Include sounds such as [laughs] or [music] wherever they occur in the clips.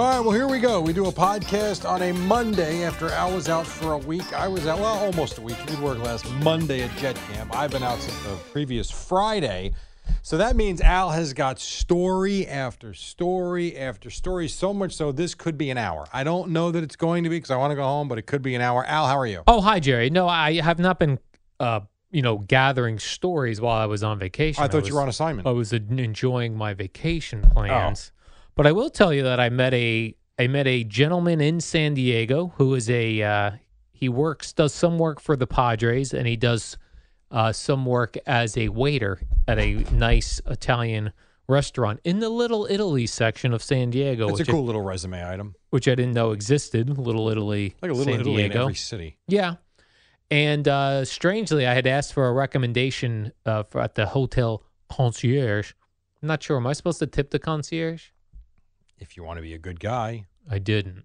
All right, well, here we go. We do a podcast on a Monday after Al was out for a week. I was out, well, almost a week. He did work last Monday at Jet Camp. I've been out since the previous Friday. So that means Al has got story after story after story, so much so this could be an hour. I don't know that it's going to be because I want to go home, but it could be an hour. Al, how are you? Oh, hi, Jerry. No, I have not been, uh, you know, gathering stories while I was on vacation. I thought was, you were on assignment. I was enjoying my vacation plans. But I will tell you that I met a I met a gentleman in San Diego who is a uh, he works does some work for the Padres and he does uh, some work as a waiter at a nice Italian restaurant in the Little Italy section of San Diego, That's a cool I, little resume item. which I didn't know existed. Little Italy, Like a little San Italy in Diego. every city. Yeah. And uh, strangely, I had asked for a recommendation uh, for, at the hotel concierge. I'm not sure. Am I supposed to tip the concierge? If you want to be a good guy. I didn't.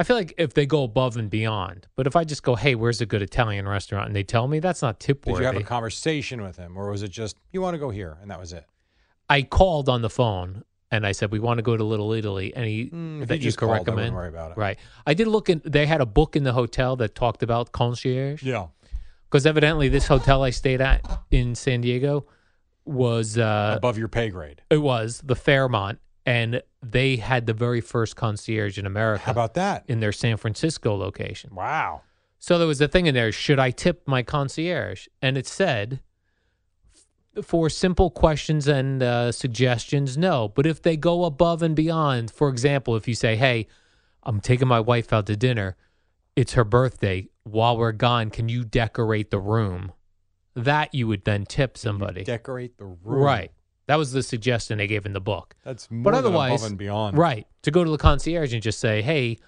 I feel like if they go above and beyond, but if I just go, hey, where's a good Italian restaurant? And they tell me that's not tip Did worthy. you have a conversation with him, or was it just you want to go here and that was it? I called on the phone and I said, we want to go to Little Italy. And he, Mm, if that you just could called, I wouldn't recommend. worry about it. Right. I did look in, they had a book in the hotel that talked about concierge. Yeah, Because evidently, this hotel I stayed at in San Diego was uh, above your pay grade. it was the Fairmont, and they had the very first concierge in America How about that? in their San Francisco location. Wow. So there was a thing in there: should I tip my concierge? And it said, for simple questions and uh, suggestions, no. But if they go above and beyond, for example, if you say, "Hey, I'm taking my wife out to dinner. It's her birthday. While we're gone, can you decorate the room?" That you would then tip somebody. Decorate the room. Right. That was the suggestion they gave in the book. That's more But otherwise, above and beyond. Right. To go to the concierge and just say, hey,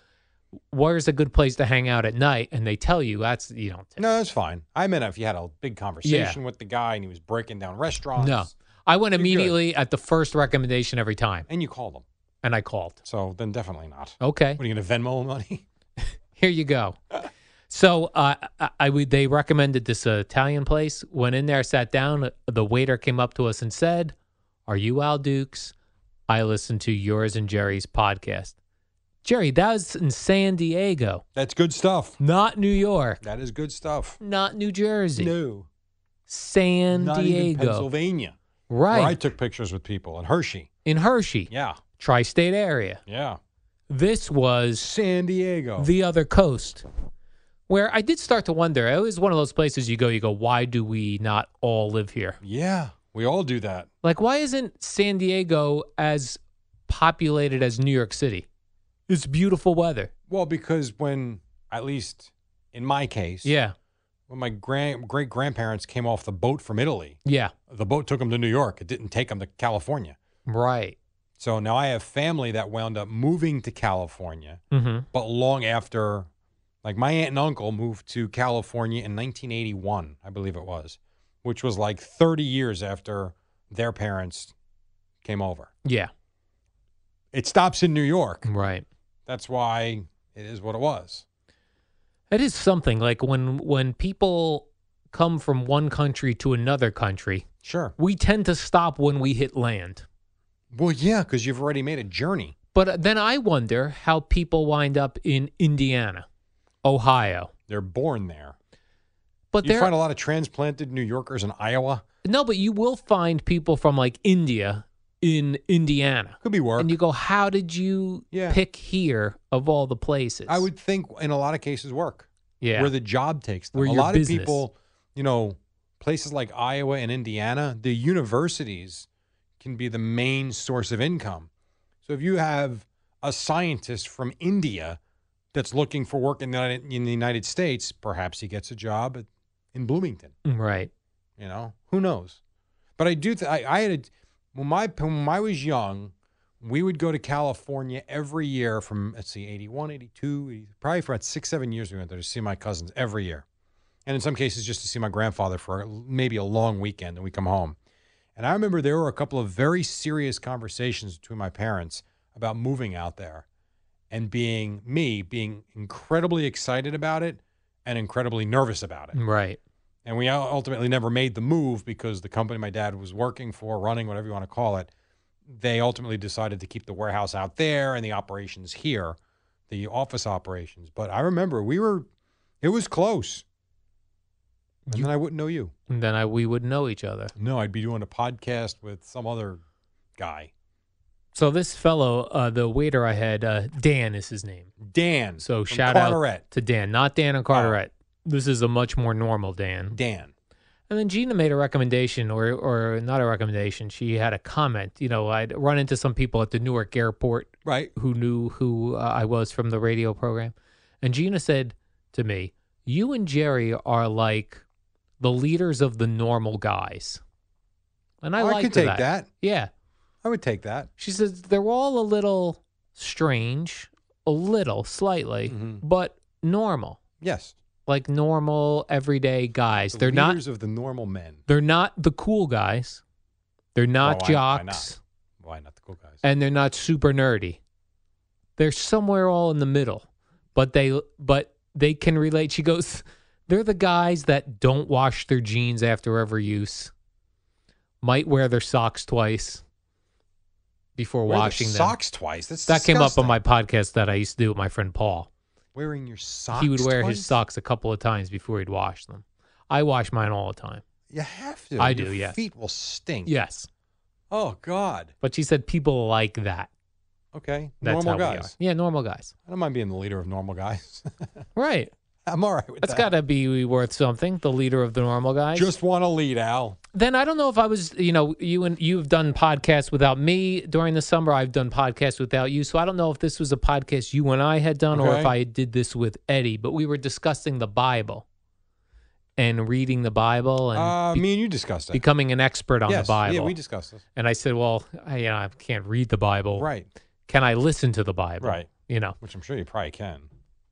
where's a good place to hang out at night? And they tell you that's, you don't. No, that's fine. I meant if you had a big conversation with the guy and he was breaking down restaurants. No. I went good. immediately at the first recommendation every time. And you called him. And I called. So then definitely not. Okay. What are you going to Venmo money? [laughs] Here you go. So uh, I, I would. They recommended this Italian place. Went in there, sat down. The waiter came up to us and said, "Are you Al Dukes? I listen to yours and Jerry's podcast." Jerry, that was in San Diego, That's good stuff. not New York, That is good stuff. not New Jersey. No. San not even Diego, Pennsylvania. right Where I took pictures with people in Hershey. in Hershey, Yeah. tri-state area. Yeah. This was San Diego. the other coast where I did start to wonder. It was one of those places you go, you go, why do we not all live here? yeah. We all do that. Like, why isn't San Diego as populated as New York City? It's beautiful weather. Well, because when, at least in my case, Yeah. when my grand great grandparents came off the boat from Italy, Yeah. the boat took them to New York. It didn't take them to California. Right. So now I have family that wound up moving to California, Mm-hmm. but long after, like my aunt and uncle moved to California in 1981, I believe it was, which was like 30 years after their parents came over. Yeah. It stops in New York. Right. That's why it is what it was. It is something like when when people come from one country to another country, Sure. we tend to stop when we hit land. Well, yeah, because you've already made a journey. But uh, then I wonder how people wind up in Indiana, Ohio, They're born there. But you there, find a lot of transplanted New Yorkers in Iowa. no, but you will find people from like India in Indiana. Could be work. And you go, how did you Yeah. pick here of all the places? I would think in a lot of cases work. yeah. Where the job takes them. Where a lot business. of people, you know, places like Iowa and Indiana, the universities can be the main source of income. So if you have a scientist from India that's looking for work in the United, in the United States, perhaps he gets a job at, in Bloomington. right. You know, who knows? But I do. Th- I, I had a, when my when I was young, we would go to California every year from let's see, 81, 82, 80 probably for about six, seven years. We went there to see my cousins every year, and in some cases just to see my grandfather for maybe a long weekend, and we come home. And I remember there were a couple of very serious conversations between my parents about moving out there, and being me being incredibly excited about it and incredibly nervous about it. Right. And we ultimately never made the move because the company my dad was working for, running, whatever you want to call it, they ultimately decided to keep the warehouse out there and the operations here, the office operations. But I remember we were, it was close. And You- then I wouldn't know you. And then I we wouldn't know each other. No, I'd be doing a podcast with some other guy. So this fellow, uh, the waiter I had, uh, Dan is his name. Dan. So from shout Carteret. out to Dan, not Dan and Carteret. This is a much more normal Dan. Dan. And then Gina made a recommendation, or or not a recommendation. She had a comment. You know, I'd run into some people at the Newark airport Right. who knew who uh, I was from the radio program, and Gina said to me, "You and Jerry are like the leaders of the normal guys." And I Oh, I liked could take that. Yeah, I would take that. she says they're all a little strange, a little, slightly, Mhm. but normal, Yes. like normal everyday guys. The they're not of the normal men. they're not the cool guys. They're not why- why jocks. not? Why not the cool guys? and they're not super nerdy. They're somewhere all in the middle, but they but they can relate. She goes, they're the guys that don't wash their jeans after every use, might wear their socks twice before Wear the washing them. socks twice. That's that came up disgusting. on my podcast that I used to do with my friend Paul. wearing your socks. he would wear his twice? socks a couple of times before he'd wash them. I wash mine all the time. You have to. I Your do, yeah. Feet will stink. Yes, Oh God. but she said people like that. Okay. That's normal how we are. guys. Yeah, normal guys. I don't mind being the leader of normal guys. [laughs] Right. I'm all right with That's that. got to be worth something. The leader of the normal guys. Just want to lead, Al. Then I don't know if I was, you know, you and you've done podcasts without me during the summer. I've done podcasts without you, so I don't know if this was a podcast you and I had done, or if I did this with Eddie. But we were discussing the Bible and reading the Bible and Uh, be- me and you discussed it. becoming an expert on yes. the Bible. Yeah, we discussed this. and I said, well, I, you know, I can't read the Bible. Right. Can I listen to the Bible? Right. You know, Which I'm sure you probably can.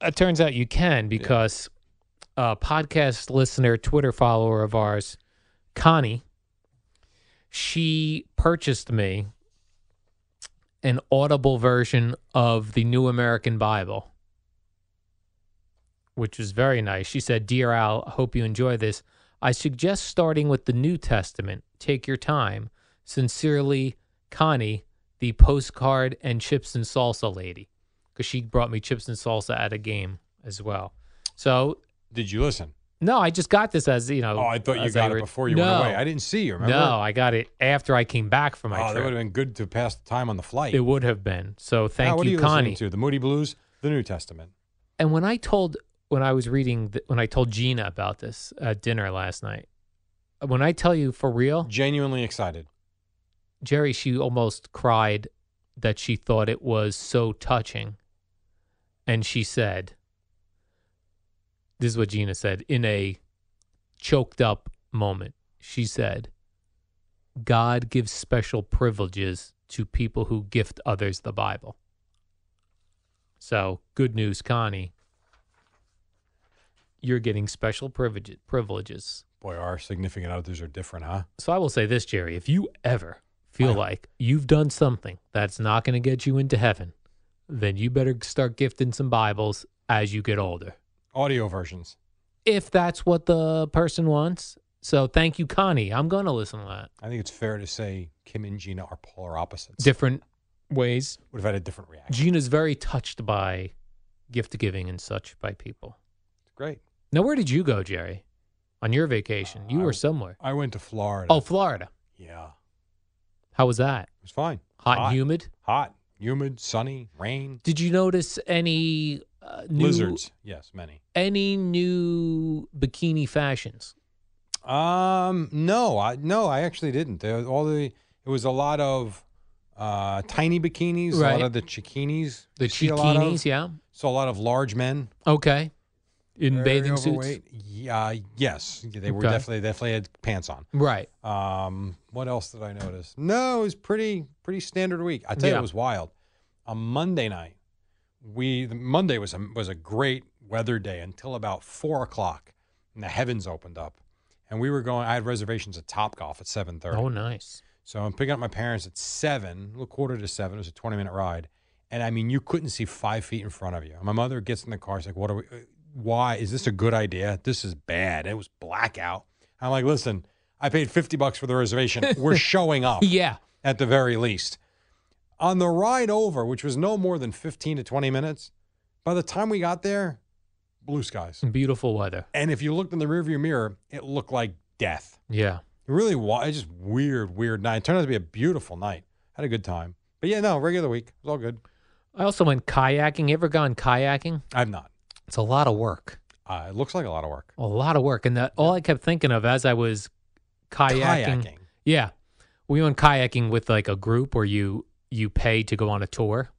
it turns out you can because a podcast listener, Twitter follower of ours, Connie, she purchased me an audible version of the New American Bible, which was very nice. She said, Dear Al, I hope you enjoy this. I suggest starting with the New Testament. Take your time. Sincerely, Connie, the postcard and chips and salsa lady because she brought me chips and salsa at a game as well. So Did you listen? No, I just got this as you know. Oh, I thought you got it before you no, went away. I didn't see you. Remember? No, I got it after I came back from my Oh, that would have been good to pass the time on the flight. It would have been. So thank what are you, you listening Connie. to? The Moody Blues, the New Testament. And when I told when I was reading th- when I told Gina about this at dinner last night, when I tell you for real, Genuinely excited. Jerry, she almost cried that she thought it was so touching. And she said, This is what Gina said in a choked up moment. She said, God gives special privileges to people who gift others the Bible. So, good news, Connie. You're getting special privilege- privileges. Boy, our significant others are different, huh? So I will say this, Jerry. If you ever feel like you've done something that's not going to get you into heaven, then you better start gifting some Bibles as you get older. Audio versions. If that's what the person wants. So thank you, Connie. I'm going to listen to that. I think it's fair to say Kim and Gina are polar opposites. Different ways. Would have had a different reaction. Gina's very touched by gift giving and such by people. Great. Now, where did you go, Jerry? on your vacation? You I- were somewhere. I went to Florida. Oh, Florida. yeah. How was that? It was fine. Hot, and humid. Hot, humid, sunny, rain, Did you notice any uh, new lizards. Yes, many. any new bikini fashions? Um, no, I no, I actually didn't. There, all the it was a lot of uh tiny bikinis, a Right. lot of the chiquinis. The you see a lot of. chiquinis, yeah. So a lot of large men Okay. In very bathing suits. overweight. Yeah, yes, they were Okay. definitely definitely had pants on. Right. Um, what else did I notice? No, it was pretty pretty standard week. I tell you, it was wild. On Monday night, we the Monday was a was a great weather day until about four o'clock, and the heavens opened up, and we were going. I had reservations at Top Golf at seven thirty. Oh, nice. So I'm picking up my parents at seven, a little quarter to seven. It was a 20 minute ride. And I mean, you couldn't see five feet in front of you. My mother gets in the car. She's like, what are we, uh, why? Is this a good idea? This is bad. It was blackout. I'm like, listen, I paid 50 bucks for the reservation. [laughs] We're showing up Yeah. at the very least. On the ride over, which was no more than 15 to 20 minutes, by the time we got there, blue skies. Beautiful weather. And if you looked in the rearview mirror, it looked like death. Yeah. It really was just weird, weird night. It turned out to be a beautiful night. Had a good time. But yeah, no, regular week. It was all good. I also went kayaking. You ever gone kayaking? I've not. It's a lot of work. Uh, it looks like a lot of work. A lot of work. And that all I kept thinking of as I was kayaking. Yeah. We went kayaking with like a group where you you pay to go on a tour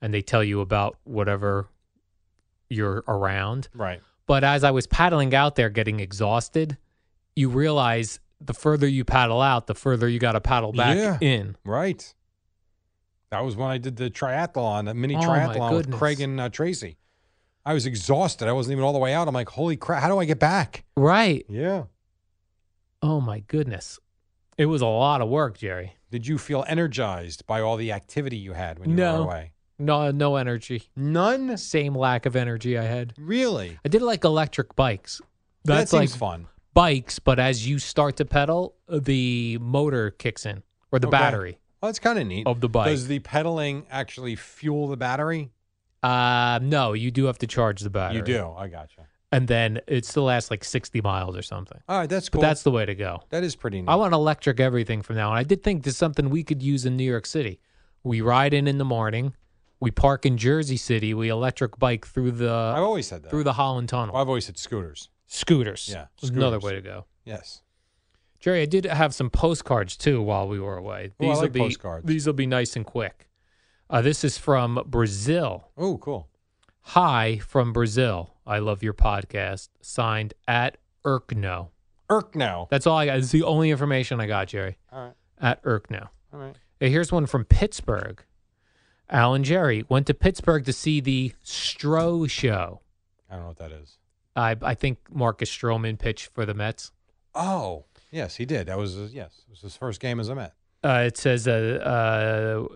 and they tell you about whatever you're around. Right. But as I was paddling out there getting exhausted, you realize the further you paddle out, the further you got to paddle back Yeah. in. Right. That was when I did the triathlon, the mini Oh, triathlon with. Craig and uh, Tracy. I was exhausted. I wasn't even all the way out. I'm like, holy crap, how do I get back? Right. Yeah. Oh my goodness. It was a lot of work, Jerry. Did you feel energized by all the activity you had when you No. were away? No no energy. None? Same lack of energy I had. Really? I did like electric bikes. That's that like seems fun. bikes, but as you start to pedal, the motor kicks in or the Okay. battery Well, that's kind of neat. of the bike. Does the pedaling actually fuel the battery? uh no, you do have to charge the battery. You do. I gotcha. And then it still lasts like 60 miles or something. All right, that's But cool. that's the way to go. that is pretty neat. I want electric everything from now on. I did think there's something we could use in New York City. We ride in in the morning, we park in Jersey City, we electric bike through the. I've always said that. through the Holland Tunnel. Well, I've always said scooters. Scooters. Yeah, is another way to go. Yes. Jerry, I did have some postcards too while we were away. Oh, I These will be postcards. these will be nice and quick. Uh, this is from Brazil. Oh, cool. Hi from Brazil. I love your podcast. Signed at Erkno. Irk now. That's all I got. It's the only information I got, Jerry. All right. At Erkno. All right. Uh, Here's one from Pittsburgh. Alan Jerry went to Pittsburgh to see the Stro show. I don't know what that is. I, I think Marcus Stroman pitched for the Mets. Oh, yes, he did. That was his, yes, it was his first game as a Met. Uh, it says, uh,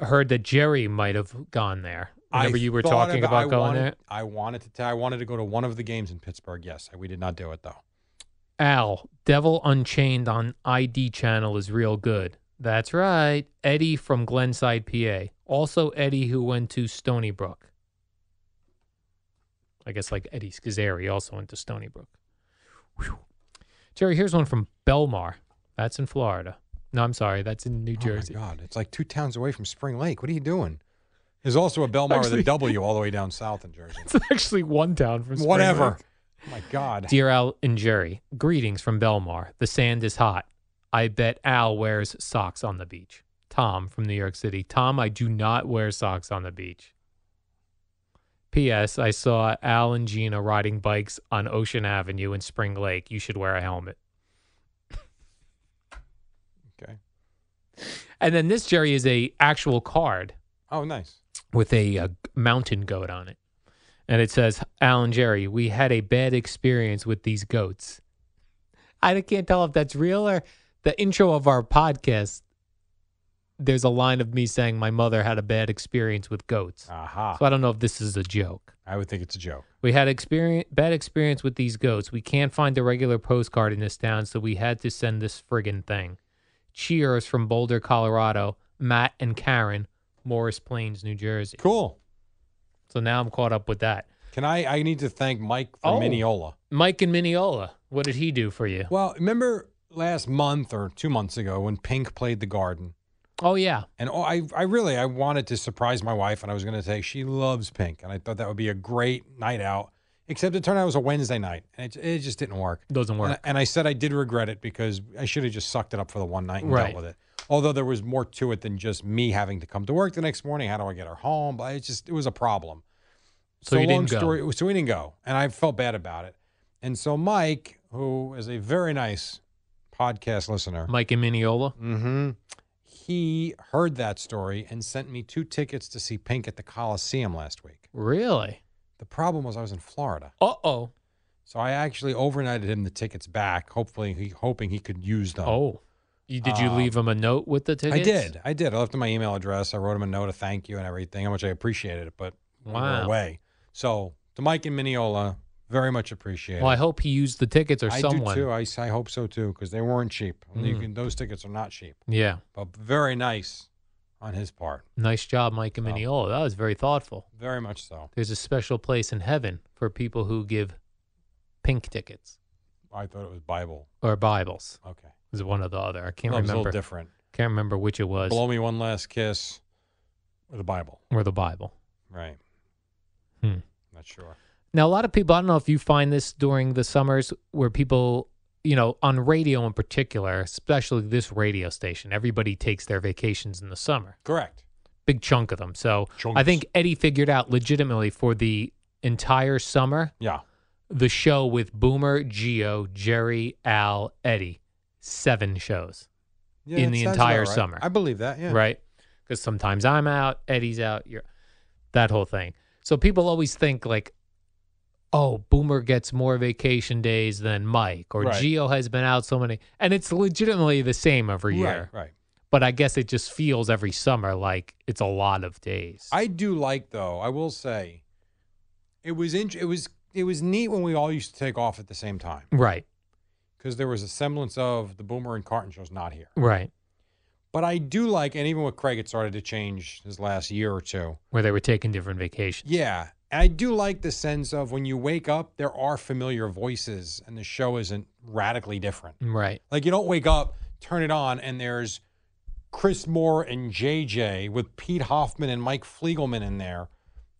uh, heard that Jerry might have gone there. Whenever I you were talking I about going wanted, there. I wanted to. T- I wanted to go to one of the games in Pittsburgh. Yes, we did not do it though. Al, Devil Unchained on ID channel is real good. That's right. Eddie from Glenside, PA. Also Eddie who went to Stony Brook. I guess like Eddie Scozzare also went to Stony Brook. Whew. Jerry, here's one from Belmar. That's in Florida. No, I'm sorry. That's in New Jersey. Oh my God, it's like two towns away from Spring Lake. What are you doing? There's also a Bellmawr with a W [laughs] all the way down south in Jersey. It's actually one town from Spring Whatever. Lake. Oh my God. Dear Al and Jerry, greetings from Belmar. The sand is hot. I bet Al wears socks on the beach. Tom from New York City. Tom, I do not wear socks on the beach. P.S. I saw Al and Gina riding bikes on Ocean Avenue in Spring Lake. You should wear a helmet. Okay. And then this Jerry is a actual card Oh, nice. With a, uh mountain goat on it. And it says, Alan Jerry, we had a bad experience with these goats. I can't tell if that's real or the intro of our podcast. There's a line of me saying my mother had a bad experience with goats. Aha. So I don't know if this is a joke. I would think it's a joke. We had experience bad experience with these goats. We can't find a regular postcard in this town, so we had to send this friggin' thing. Cheers from Boulder, Colorado. Matt and Karen, Morris Plains, New Jersey. Cool. So now I'm caught up with that. Can I? I need to thank Mike from Oh. Mineola. Mike in Mineola. What did he do for you? Well, remember last month or two months ago when Pink played the Garden? Oh yeah, And oh, I, I really, I wanted to surprise my wife, and I was going to say she loves Pink, and I thought that would be a great night out. Except it turned out it was a Wednesday night, and it, it just didn't work. doesn't And, work. I- and I said I did regret it because I should have just sucked it up for the one night and Right. dealt with it. Although there was more to it than just me having to come to work the next morning. How do I get her home? But it just it was a problem. So you long didn't go. story, so we didn't go, and I felt bad about it. And so Mike, who is a very nice podcast listener, Mike and Mineola. hmm he heard that story and sent me two tickets to see Pink at the Coliseum last week. Really? The problem was I was in Florida, Uh oh. so I actually overnighted him the tickets back, hopefully he hoping he could use them. Oh. You, did you Um, leave him a note with the tickets? I did. I did. I left him my email address. I wrote him a note of thank you and everything, how much I appreciated it, but Wow. away. So to Mike and Mineola, very much appreciated. Well, I hope he used the tickets or I someone. do too. I, I hope so too because they weren't cheap. You Mm. can- those tickets are not cheap, Yeah. but very nice on his part. Nice job, Mike and Oh. Mineola. That was very thoughtful. Very much so. There's a special place in heaven for people who give pink tickets I thought it was Bible. or Bibles. Okay. Is one or the other. I can't Love's a remember. little different. Can't remember which it was Blow me one last kiss with a Bible. or the Bible. Right. Hmm. Not sure. Now, a lot of people, I don't know if you find this during the summers where people, you know, on radio in particular, especially this radio station, everybody takes their vacations in the summer, Correct. big chunk of them. So I Chunks. think Eddie figured out legitimately for the entire summer Yeah. the show with Boomer, Gio, Jerry, Al, Eddie, seven shows, Yeah, In the entire right. summer. I believe that. Yeah. right? Because sometimes I'm out, Eddie's out, you're that whole thing. So people always think like, oh, Boomer gets more vacation days than Mike, or Right. Gio has been out so many, and it's legitimately the same every year. Right. Right. But I guess it just feels every summer like it's a lot of days. I do like though. I will say, it was int- it was it was neat when we all used to take off at the same time right, because there was a semblance of the Boomer and Carton shows not here. right, But I do like, and even with Craig, it started to change his last year or two. where they were taking different vacations. Yeah. And I do like the sense of when you wake up, there are familiar voices and the show isn't radically different. Right, Like you don't wake up, turn it on, and there's Chris Moore and JJ with Pete Hoffman and Mike Fliegelman in there.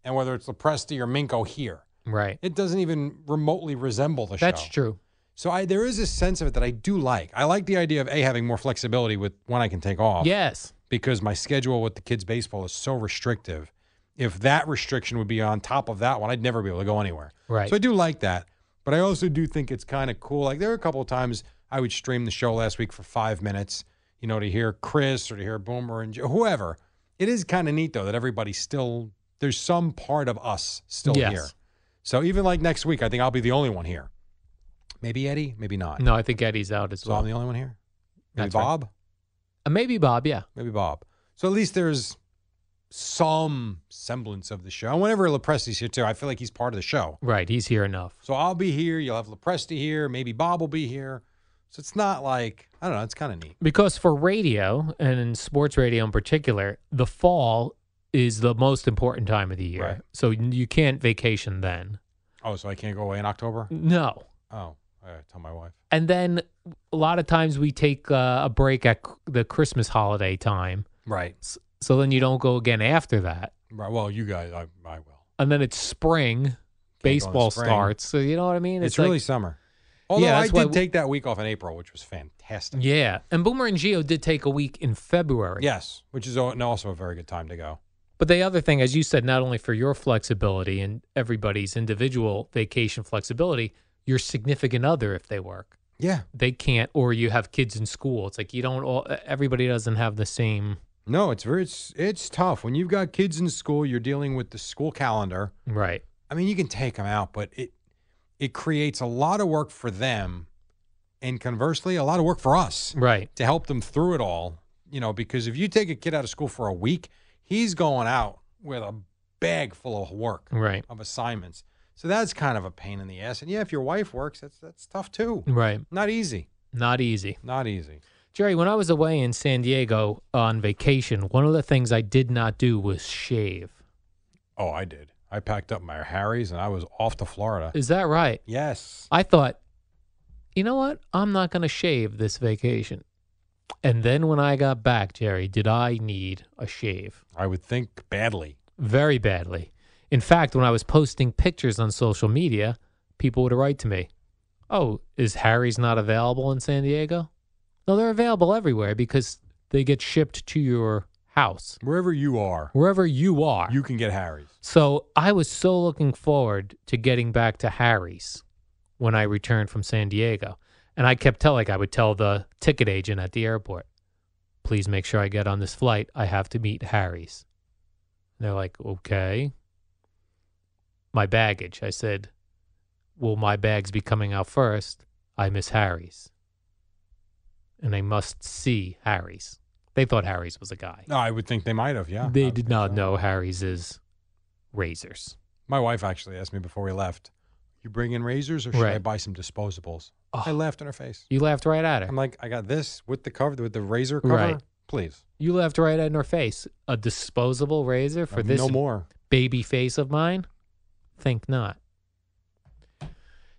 And whether it's Lepresti or Minko here, right. it doesn't even remotely resemble the show. That's true. So I, there is a sense of it that I do like. I like the idea of A, having more flexibility with when I can take off Yes. because my schedule with the kids' baseball is so restrictive. If that restriction would be on top of that one, I'd never be able to go anywhere. Right. So I do like that. But I also do think it's kind of cool. Like there are a couple of times I would stream the show last week for five minutes, you know, to hear Chris or to hear Boomer and whoever. It is kind of neat though that everybody's still there's some part of us still Yes. here. So even like next week, I think I'll be the only one here. Maybe Eddie, maybe not. No, I think Eddie's out as So well. I'm the only one here. Maybe That's right. Bob. Uh, maybe Bob, yeah. maybe Bob. So at least there's some semblance of the show. And whenever Lepresti's here too, I feel like he's part of the show. Right. He's here enough. So I'll be here. You'll have Lepresti here. Maybe Bob will be here. So it's not like I don't know. It's kind of neat. Because for radio and in sports radio in particular, the fall is the most important time of the year. Right. So you can't vacation then. Oh, so I can't go away in October? No. Oh, I tell my wife. And then a lot of times we take uh, a break at c- the Christmas holiday time. Right. S- So then you don't go again after that. Right. Well, you guys, I, I will. And then it's spring, baseball spring. starts. So you know what I mean? It's, like- really summer. Although Yeah, I that's did why we- take that week off in April, which was fantastic. Yeah. And Boomer and Geo did take a week in February. Yes, which is al- also a very good time to go. But the other thing, as you said, not only for your flexibility and everybody's individual vacation flexibility, your significant other, if they work, Yeah. they can't, or you have kids in school. It's like you don't all, everybody doesn't have the same, No, it's very it's it's tough when you've got kids in school. You're dealing with the school calendar. right. I mean, you can take them out, but it it creates a lot of work for them, and conversely, a lot of work for us Right. to help them through it all. You know, because if you take a kid out of school for a week, he's going out with a bag full of work Right. of assignments. So that's kind of a pain in the ass. And yeah, if your wife works, that's that's tough too. Right. Not easy. Not easy. Not easy. Jerry, when I was away in San Diego on vacation, one of the things I did not do was shave. Oh, I did. I packed up my Harry's and I was off to Florida. Is that right? Yes. I thought you know what? I'm not going to shave this vacation. And then when I got back, Jerry, did I need a shave? I would think badly. Very badly. In fact, when I was posting pictures on social media, people would write to me, Oh, is Harry's not available in San Diego? No, they're available everywhere because they get shipped to your house, Wherever you are, wherever you are. you can get Harry's. So I was so looking forward to getting back to Harry's when I returned from San Diego. And I kept telling, like I would tell the ticket agent at the airport, please make sure I get on this flight. I have to meet Harry's. And they're like, okay. My baggage. I said, will my bags be coming out first? I miss Harry's. And I must see Harry's. They thought Harry's was a guy. No, I would think they might have. Yeah, they did not so. know Harry's is razors. My wife actually asked me before we left, "You bring in razors, or should I buy some disposables?" I Oh. laughed in her face. You laughed right at her. I'm like, "I got this with the cover, with the razor cover. Right. Please, You laughed right in her face. A disposable razor for this no more." baby face of mine? Think not.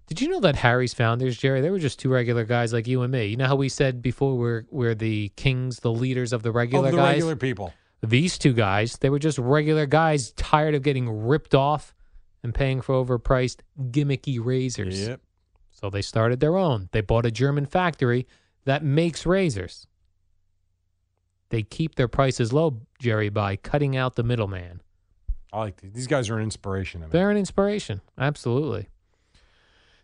Did you know that Harry's founders, Jerry, they were just two regular guys like you and me? You know how we said before we're we're the kings, the leaders of the regular of the guys? regular people. These two guys, they were just regular guys tired of getting ripped off and paying for overpriced gimmicky razors. Yep. So they started their own. They bought a German factory that makes razors. They keep their prices low, Jerry, by cutting out the middleman. I like these. These guys are an inspiration. to me. They're an inspiration. Absolutely.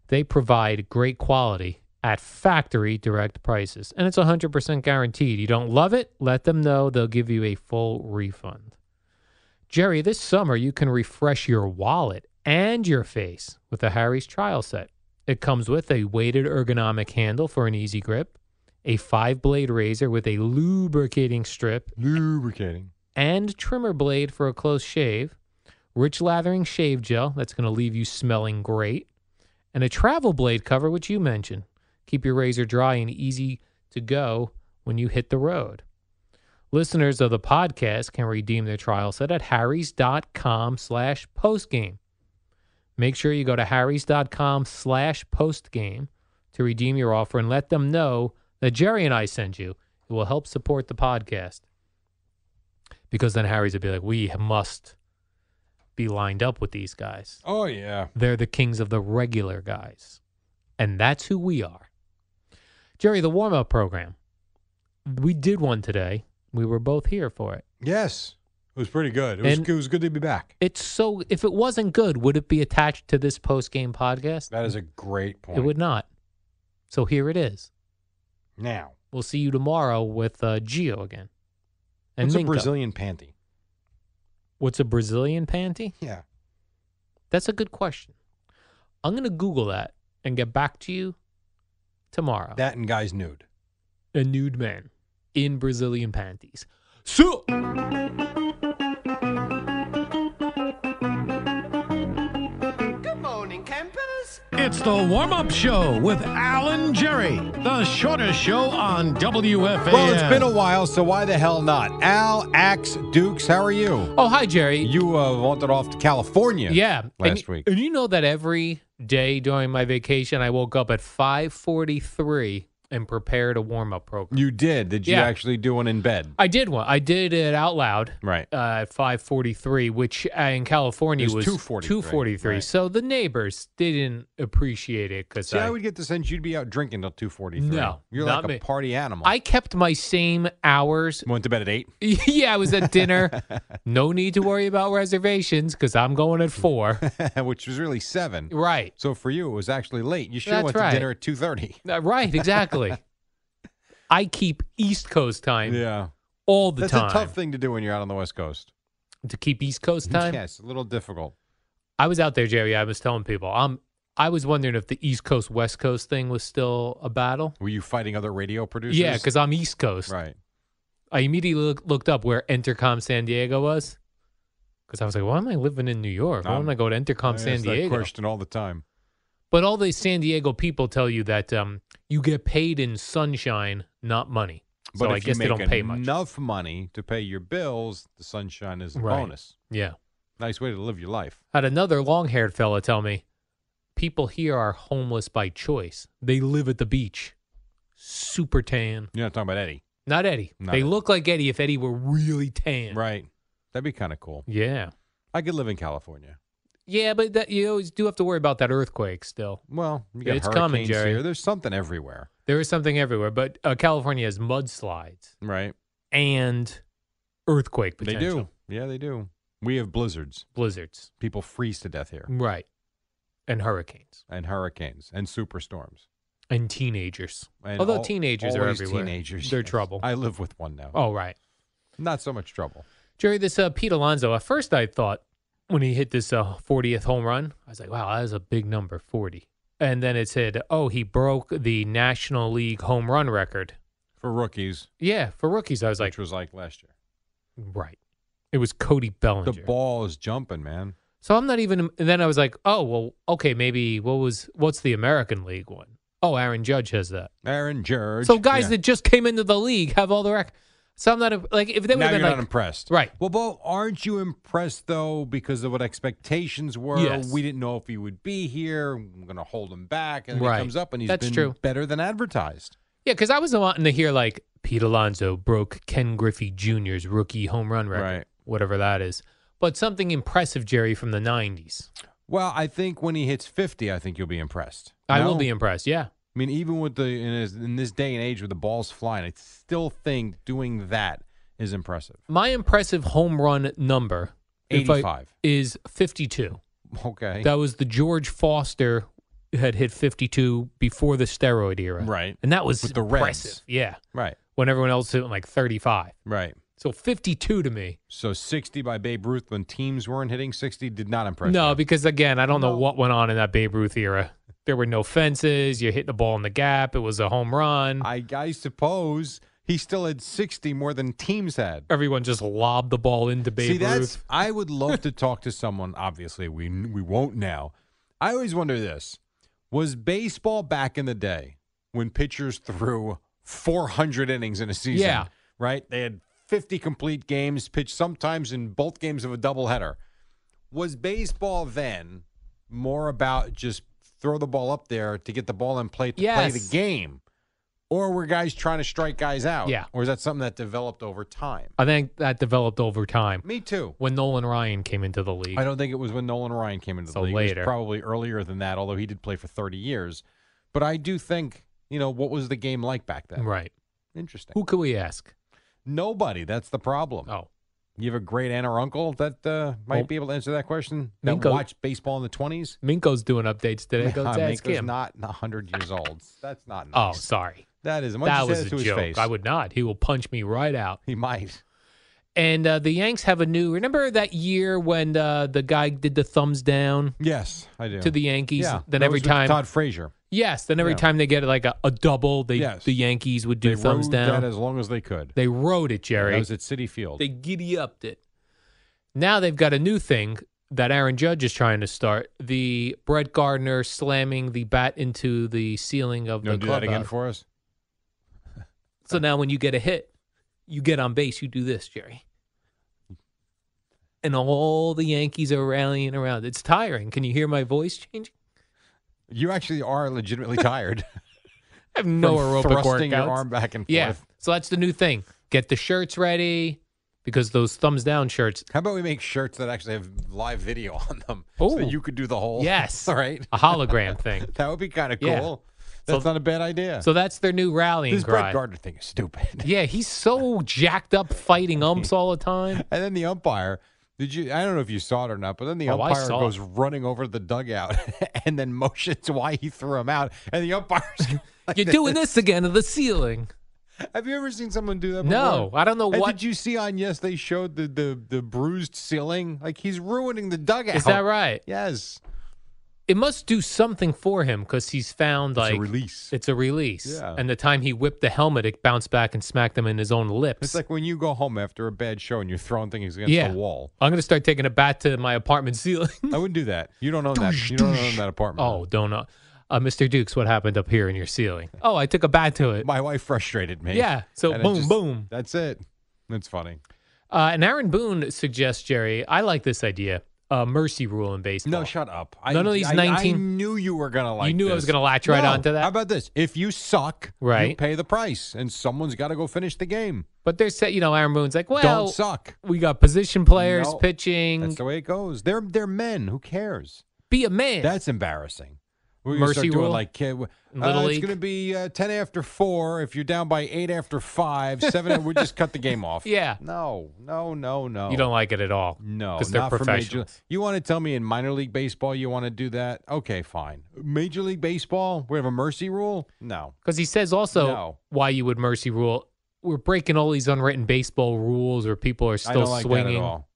They provide great quality at factory direct prices, and it's 100% guaranteed. You don't love it? Let them know. They'll give you a full refund. Jerry, this summer you can refresh your wallet and your face with the Harry's trial set. It comes with a weighted ergonomic handle for an easy grip, a five blade razor with a lubricating strip lubricating. And trimmer blade for a close shave, rich lathering shave gel that's going to leave you smelling great, and a travel blade cover, which you mentioned. Keep your razor dry and easy to go when you hit the road. Listeners of the podcast can redeem their trial set at harrys.com slash postgame. Make sure you go to harrys.com slash postgame to redeem your offer and let them know that Jerry and I sent you. It will help support the podcast because then Harry's would be like, we must be lined up with these guys. Oh yeah. They're the kings of the regular guys. And that's who we are. Jerry, the warm up program. We did one today. We were both here for it. Yes. It was pretty good. It was, And- it was good to be back. It's so, if it wasn't good, would it be attached to this post game podcast? That is a great point. It would not. So here it is. Now, We'll see you tomorrow with uh, Gio again. And what's a Minko. Brazilian panty? What's a Brazilian panty? Yeah. That's a good question. I'm going to Google that and get back to you tomorrow. That and guys nude. a nude man in Brazilian panties. So, the warm up show with Alan Jerry, the shortest show on WFAN. Well, it's been a while, so why the hell not? Al, Axe, Dukes, how are you? oh hi Jerry. You uh, wandered off to California. yeah, last and, week. And you know that every day during my vacation, I woke up at 5:43 and prepared a warm up program. You did. Did you Yeah. actually do one in bed? I did one. I did it out loud. Right. Uh, at 5:43, which uh, in California It was was 2:43, 2:43. right. So the neighbors didn't appreciate it because See, I, I, would get the sense you'd be out drinking till two forty three. No, you're like a me. party animal. I kept my same hours went to bed at eight. [laughs] yeah, I was at dinner. [laughs] no need to worry about reservations because I'm going at four. [laughs] which was really seven. right. So for you, it was actually late. You should have went right. to dinner at two thirty. Uh, right, exactly. I keep East Coast time Yeah, all the time. that's time. a tough thing to do when you're out on the West Coast. To keep East Coast time. Yes, a little difficult. I was out there, Jerry. I was telling people. Um, I was wondering if the East Coast West Coast thing was still a battle. Were you fighting other radio producers? Yeah, because I'm East Coast. right. I immediately look, looked up where Entercom San Diego was. Because I was like, why am I living in New York? Why Um, don't I go to Entercom I San ask that Diego? question all the time. But all the San Diego people tell you that um, you get paid in sunshine, not money. But so I guess they don't pay much. enough money to pay your bills, the sunshine is a Right. bonus. Yeah. Nice way to live your life. Had another long haired fella tell me people here are homeless by choice. They live at the beach, super tan. You're not talking about Eddie, Not Eddie. Not they Eddie. look like Eddie if Eddie were really tan. right? That'd be kind of cool. Yeah. I could live in California. Yeah, but that, you always do have to worry about that earthquake still. Well, you got It's coming, Jerry. here. There's something everywhere, There is something everywhere, but uh, California has mudslides right? and earthquake potential. They do. Yeah, they do. We have blizzards. Blizzards. People freeze to death here, Right. And hurricanes and hurricanes, and superstorms. and teenagers. And Although al- teenagers are everywhere. Teenagers, They're yes. trouble. I live with one now. Oh, right. Not so much trouble. Jerry, this uh, Pete Alonso, at first I thought when he hit this uh, 40th home run, I was like, wow, that is a big number, 40. And then it said, oh, he broke the National League home run record. For rookies, Yeah, for rookies. I was like, which was like last year. right. It was Cody Bellinger. The ball is jumping, man. So I'm not even. And then I was like, oh well, okay, maybe what was what's the American League one? Oh, Aaron Judge has that. Aaron Judge. So guys yeah. that just came into the league have all the rec. So I'm not like if they would now have you're been not impressed, right. Well, Bo, aren't you impressed though because of what expectations were? Yes. We didn't know if he would be here. I'm going to hold him back, and then Right. he comes up and he's That's been true. better than advertised. Yeah, because I was wanting to hear like Pete Alonso broke Ken Griffey Jr.'s rookie home run record, Right. whatever that is. But something impressive, Jerry, from the '90s. Well, I think when he hits 50, I think you'll be impressed. I will be impressed. Yeah, I mean, even with the in, his, in this day and age with the balls flying, I still think doing that is impressive. my impressive home run number if I- 85. is 52. Okay. That was the George Foster had hit 52 before the steroid era. Right. And that was With the Reds. impressive. Yeah. right. When everyone else hit like 35. Right. So 52 to me. So 60 by Babe Ruth when teams weren't hitting 60 did not impress no, you. because again, I don't know what went on in that Babe Ruth era. There were no fences. You hit the ball in the gap. It was a home run. I, I suppose he still had 60 more than teams had. Everyone just lobbed the ball into Babe See, that's Ruth. I would love to talk to someone. Obviously, we we won't now. I always wonder this: Was baseball back in the day when pitchers threw 400 innings in a season? Yeah. right. They had 50 complete games, pitched sometimes in both games of a doubleheader. Was baseball then more about just throw the ball up there to get the ball in play to play the game, or were guys trying to strike guys out? Yeah. or is that something that developed over time? I think that developed over time Me too. when Nolan Ryan came into the league. I don't think it was when Nolan Ryan came into So the league. It was later. probably earlier than that, although he did play for 30 years. But I do think, you know, what was the game like back then? Right. Interesting. Who could we ask? Nobody. That's the problem. Oh, You have a great aunt or uncle that uh, might Well, be able to answer that question that Minko- watched baseball in the 20s? Minko's doing updates today. [laughs] Go ask Minko's not 100 years old. That's not Oh, nice. sorry. that is. Why don't That you was a to his joke. face? I would not. He will punch me right out. He might. And uh, the Yanks have a new. Remember that year when uh, the guy did the thumbs down Yes, I do. to the Yankees? yeah. Then that every was with time, Todd Frazier. Yes. Then every Yeah. time they get like a, a double, they Yes. the Yankees would do They thumbs rode down. that as long as they could. they rode it, Jerry. Jerry. was at Citi Field. They giddy upped it. Now they've got a new thing that Aaron Judge is trying to start: the Brett Gardner slamming the bat into the ceiling of you the want to do that again clubhouse. for us? So now when you get a hit, you get on base, you do this, Jerry. And all the Yankees are rallying around. It's tiring. Can you hear my voice changing? You actually are legitimately tired. [laughs] I have no aerobic thrusting workouts. your arm back and forth. yeah. So that's the new thing. Get the shirts ready because those thumbs down shirts, How about we make shirts that actually have live video [laughs] on them Ooh. so you could do the whole? Yes. All [laughs] right. a hologram thing. That would be kind of cool. Yeah. That's So- not a bad idea. So that's their new rallying this cry. Brett Gardner thing is stupid. Yeah, he's so jacked up fighting umps all the time. And then the umpire. Did you? I don't know if you saw it or not, but then the Oh, umpire goes it. running over the dugout [laughs] and then motions why he threw him out. And the umpire's [laughs] [laughs] like You're doing this again to the ceiling. Have you ever seen someone do that? Before? No, I don't know And what. did you see on Yes? They showed the the the bruised ceiling. Like he's ruining the dugout. Is that right? Yes. It must do something for him because he's found It's a like release. It's a release. Yeah. And the time he whipped the helmet, it bounced back and smacked him in his own lips. It's like when you go home after a bad show and you're throwing things against Yeah. the wall. I'm going to start taking a bat to my apartment [laughs] ceiling. I wouldn't do that. You don't own that. You don't own that apartment. oh, don't know. Uh, Mr. Dukes, what happened up here in your ceiling? Oh, I took a bat to it. my wife frustrated me. Yeah, so And boom, just- boom. That's it. That's funny. Uh, and Aaron Boone suggests, Jerry, I like this idea. A mercy rule in baseball. No, shut up. I, None of these I- 19 I knew you were gonna like. You knew I was gonna latch right No. onto that? How about this? If you suck, you Right. pay the price, and someone's got to go finish the game. But they're say, you know, Aaron Boone's like, well, Don't suck. we got position players No, pitching. That's the way it goes. They're they're men. Who cares? Be a man. That's embarrassing. We're Mercy start doing rule? like Little uh, it's going to be uh, ten after four. If you're down by eight after five, seven, we just cut the game off. [laughs] Yeah. No, no, no, no. You don't like it at all. No, because they're not for major. professionals. You want to tell me in minor league baseball you want to do that? Okay, fine. Major league baseball, we have a mercy rule. No, Because he says also No. why you would mercy rule. We're breaking all these unwritten baseball rules, where people are I still don't like swinging. that at all.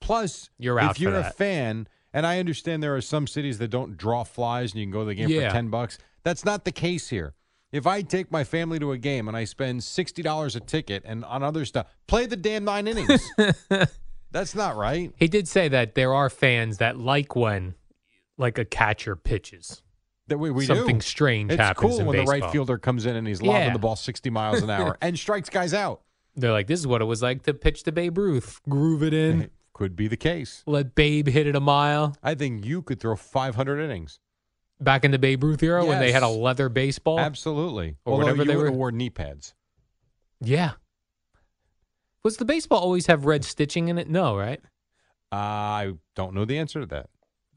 Plus, You're out if you're a fan, and I understand there are some cities that don't draw flies and you can go to the game Yeah. for ten bucks. That's not the case here. If I take my family to a game and I spend sixty dollars a ticket and on other stuff, play the damn nine innings. [laughs] That's not right. He did say that there are fans that like when, like a catcher pitches. That we, we Something do. strange It's happens cool when the right fielder comes in and he's lobbing Yeah. the ball sixty miles an hour [laughs] and strikes guys out. They're like, this is what it was like to pitch to Babe Ruth. Groove it in, Could be the case. let Babe hit it a mile. I think you could throw 500 innings. Back in the Babe Ruth era when they had a Yes. leather baseball. Absolutely. Or Although whatever you they would have wore knee pads. Yeah. Was the baseball always have red stitching in it? No, right? I don't know the answer to that.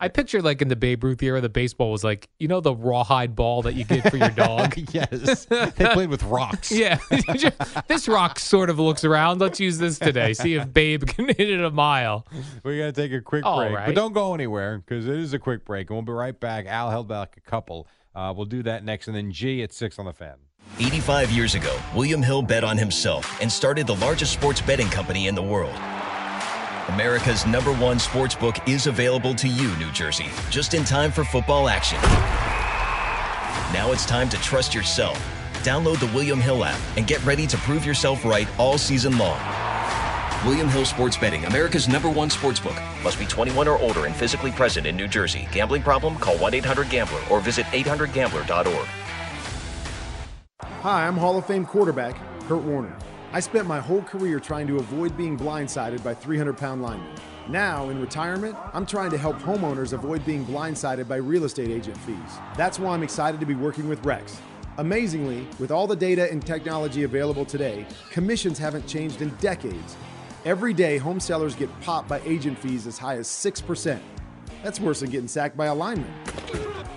I picture like in the Babe Ruth era, the baseball was like, you know, the rawhide ball that you get for your dog. [laughs] yes. they played with rocks. [laughs] yeah, [laughs] this rock sort of looks around. Let's use this today. See if Babe can hit it a mile. We got to take a quick All break. right. But don't go anywhere because it is a quick break. And we'll be right back. Al held back a couple. Uh, we'll do that next. And then G at 6 on the fan. 85 years ago, William Hill bet on himself and started the largest sports betting company in the world. America's number one sports book is available to you, New Jersey, just in time for football action. Now it's time to trust yourself. Download the William Hill app and get ready to prove yourself right all season long. William Hill Sports Betting, America's number one sports book. Must be 21 or older and physically present in New Jersey. Gambling problem? Call 1 800 Gambler or visit 800Gambler.org. Hi, I'm Hall of Fame quarterback Kurt Warner. I spent my whole career trying to avoid being blindsided by 300 pound linemen. Now, in retirement, I'm trying to help homeowners avoid being blindsided by real estate agent fees. That's why I'm excited to be working with Rex. Amazingly, with all the data and technology available today, commissions haven't changed in decades. Every day, home sellers get popped by agent fees as high as 6%. That's worse than getting sacked by a lineman.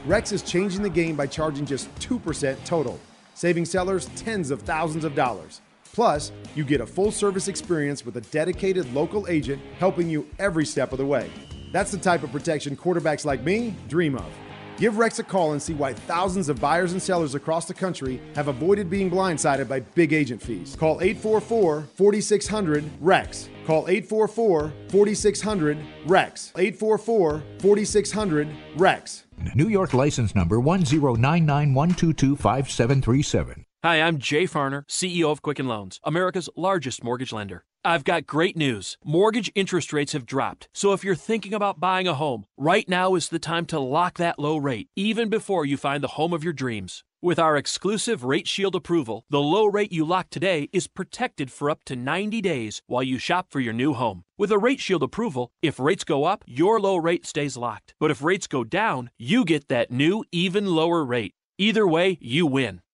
Rex is changing the game by charging just 2% total, saving sellers tens of thousands of dollars. Plus, you get a full service experience with a dedicated local agent helping you every step of the way. That's the type of protection quarterbacks like me dream of. Give Rex a call and see why thousands of buyers and sellers across the country have avoided being blindsided by big agent fees. Call 844 4600 REX. Call 844 4600 REX. 844 4600 REX. New York license number 10991225737. Hi, I'm Jay Farner, CEO of Quicken Loans, America's largest mortgage lender. I've got great news. Mortgage interest rates have dropped. So if you're thinking about buying a home, right now is the time to lock that low rate, even before you find the home of your dreams. With our exclusive Rate Shield approval, the low rate you lock today is protected for up to 90 days while you shop for your new home. With a Rate Shield approval, if rates go up, your low rate stays locked. But if rates go down, you get that new, even lower rate. Either way, you win.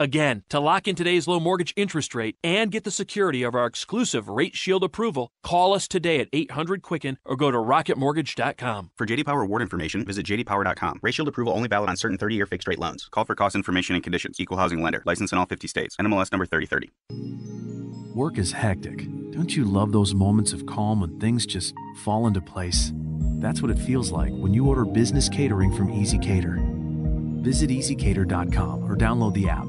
Again, to lock in today's low mortgage interest rate and get the security of our exclusive Rate Shield approval, call us today at 800 Quicken or go to rocketmortgage.com. For JD Power award information, visit jdpower.com. Rate Shield approval only valid on certain 30-year fixed rate loans. Call for cost information and conditions. Equal housing lender. License in all 50 states. NMLS number 3030. Work is hectic. Don't you love those moments of calm when things just fall into place? That's what it feels like when you order business catering from ezCater. Visit ezcater.com or download the app.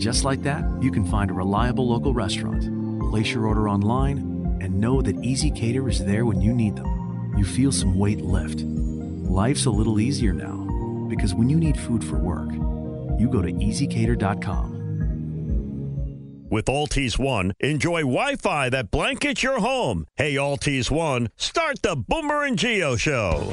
Just like that, you can find a reliable local restaurant, place your order online, and know that ezCater is there when you need them. You feel some weight lift. Life's a little easier now because when you need food for work, you go to ezcater.com. With Altice One, enjoy Wi-Fi that blankets your home. Hey, Altice One, start the Boomer and Gio Show.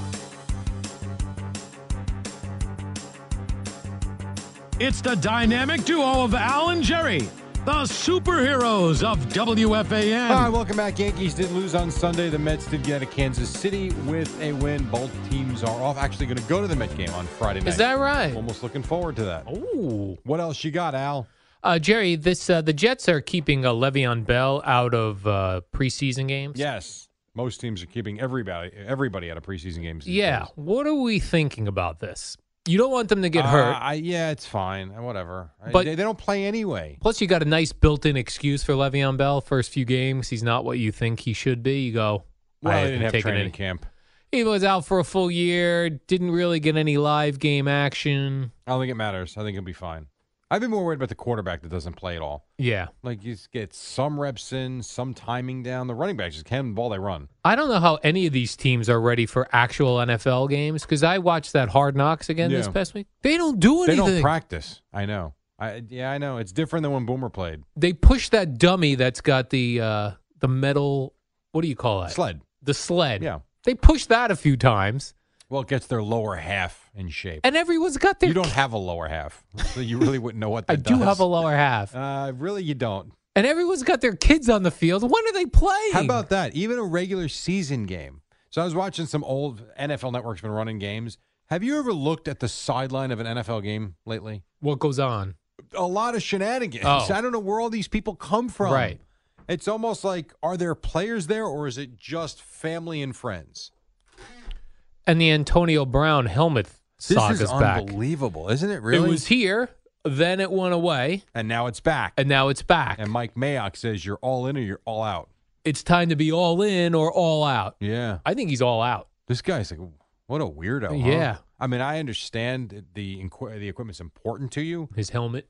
It's the dynamic duo of Al and Jerry, the superheroes of WFAN. All right, welcome back. Yankees did lose on Sunday. The Mets did get out of Kansas City with a win. Both teams are off. Actually, going to go to the Met game on Friday night. Is that right? Almost looking forward to that. Ooh. What else you got, Al? Uh, Jerry, this uh, the Jets are keeping uh, Le'Veon Bell out of uh, preseason games. Yes, most teams are keeping everybody everybody out of preseason games. Yeah. days. What are we thinking about this? You don't want them to get Uh, hurt. I, yeah, it's fine. Uh, Whatever. But- they, they don't play anyway. Plus, you got a nice built-in excuse for Le'Veon Bell. First few games, he's not what you think he should be. You go, Well, I didn't have training any- camp. He was out for a full year. Didn't really get any live game action. I don't think it matters. I think he'll be fine. I've been more worried about the quarterback that doesn't play at all. Yeah. Like you just get some reps in, some timing down. The running backs just cannon the ball they run. I don't know how any of these teams are ready for actual NFL games because I watched that Hard Knocks again this past week. They don't do anything. They don't practice. I know. I yeah, I know. It's different than when Boomer played. they push that dummy that's got the uh, the metal. What do you call that? Sled. The sled. Yeah. They push that a few times, Well, it gets their lower half in shape. and everyone's got their. you don't have a lower half, so you really wouldn't know what [laughs] that I do have a lower half, Uh, really, you don't. and everyone's got their kids on the field. When are they playing? How about that? Even a regular season game. So I was watching some old NFL Network's been running games. Have you ever looked at the sideline of an NFL game lately? what goes on? A lot of shenanigans. Oh. [laughs] I don't know where all these people come from. Right. It's almost like are there players there or is it just family and friends? And the Antonio Brown helmet This is back. unbelievable, isn't it? Really? It was here, then it went away, and now it's back. and now it's back. And Mike Mayock says you're all in or you're all out. it's time to be all in or all out. Yeah. I think he's all out. This guy's like, what a weirdo. huh? Yeah. I mean, I understand the inqu- the equipment's important to you, His helmet.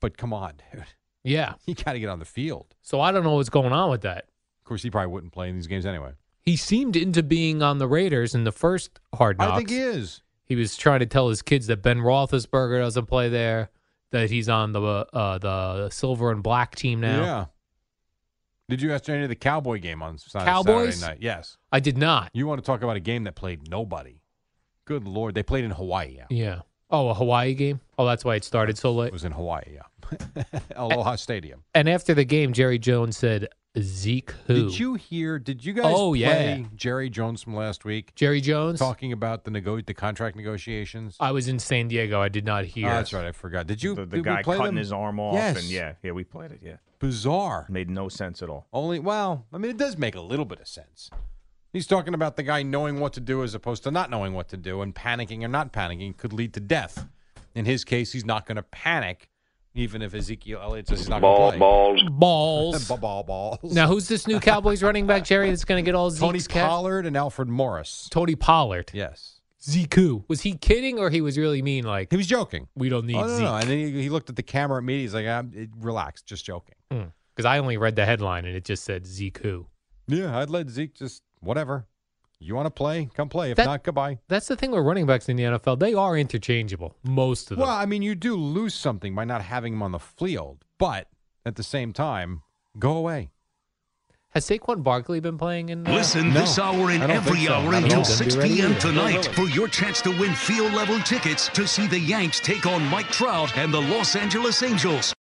but come on, [laughs] dude. Yeah. You got to get on the field. So I don't know what's going on with that. Of course, he probably wouldn't play in these games anyway. He seemed into being on the Raiders in the first Hard Knocks. I think he is. He was trying to tell his kids that Ben Roethlisberger doesn't play there, that he's on the uh, the silver and black team now. Yeah. Did you watch any of the Cowboy game on Saturday, Cowboys? Saturday night? Yes. I did not. You want to talk about a game that played nobody? Good lord, they played in Hawaii. Yeah, Yeah. Oh, a Hawaii game. Oh, that's why it started so late. it was in Hawaii. Yeah, [laughs] Aloha Stadium. And after the game, Jerry Jones said, "Zeke who?" Did you hear? Did you guys Oh, play yeah. Jerry Jones from last week Jerry Jones. talking about the nego- the contract negotiations? I was in San Diego. I did not hear. Oh, that's right. I forgot. Did you? the, the did guy cutting them? his arm off, Yes. and yeah, yeah, we played it. Yeah, Bizarre. made no sense at all. Only well, I mean, it does make a little bit of sense. He's talking about the guy knowing what to do as opposed to not knowing what to do, and panicking or not panicking could lead to death. In his case, he's not going to panic, even if Ezekiel Elliott says he's not going to play. balls. Ball, [laughs] ball, balls. Now, who's this new Cowboys running back, Jerry? That's going to get all Zeke's Tony catch? Pollard and Alfred Morris. Tony Pollard. Yes, Zeke? Was he kidding or he was really mean? Like he was joking. we don't need Oh, no, Zeke. no. And then he, he looked at the camera at me. He's like, I'm, it, "Relax, just joking." Hmm. Because I only read the headline and it just said Zeke who. Yeah, I'd let Zeke just whatever. You want to play? Come play. If That- not, goodbye. That's the thing with running backs in the NFL. They are interchangeable, most of them. Well, I mean, you do lose something by not having him on the field, but at the same time, go away. Has Saquon Barkley been playing in? Uh, Listen No, this hour and every so. hour until 6 p.m. tonight No, for your chance to win field level tickets to see the Yanks take on Mike Trout and the Los Angeles Angels.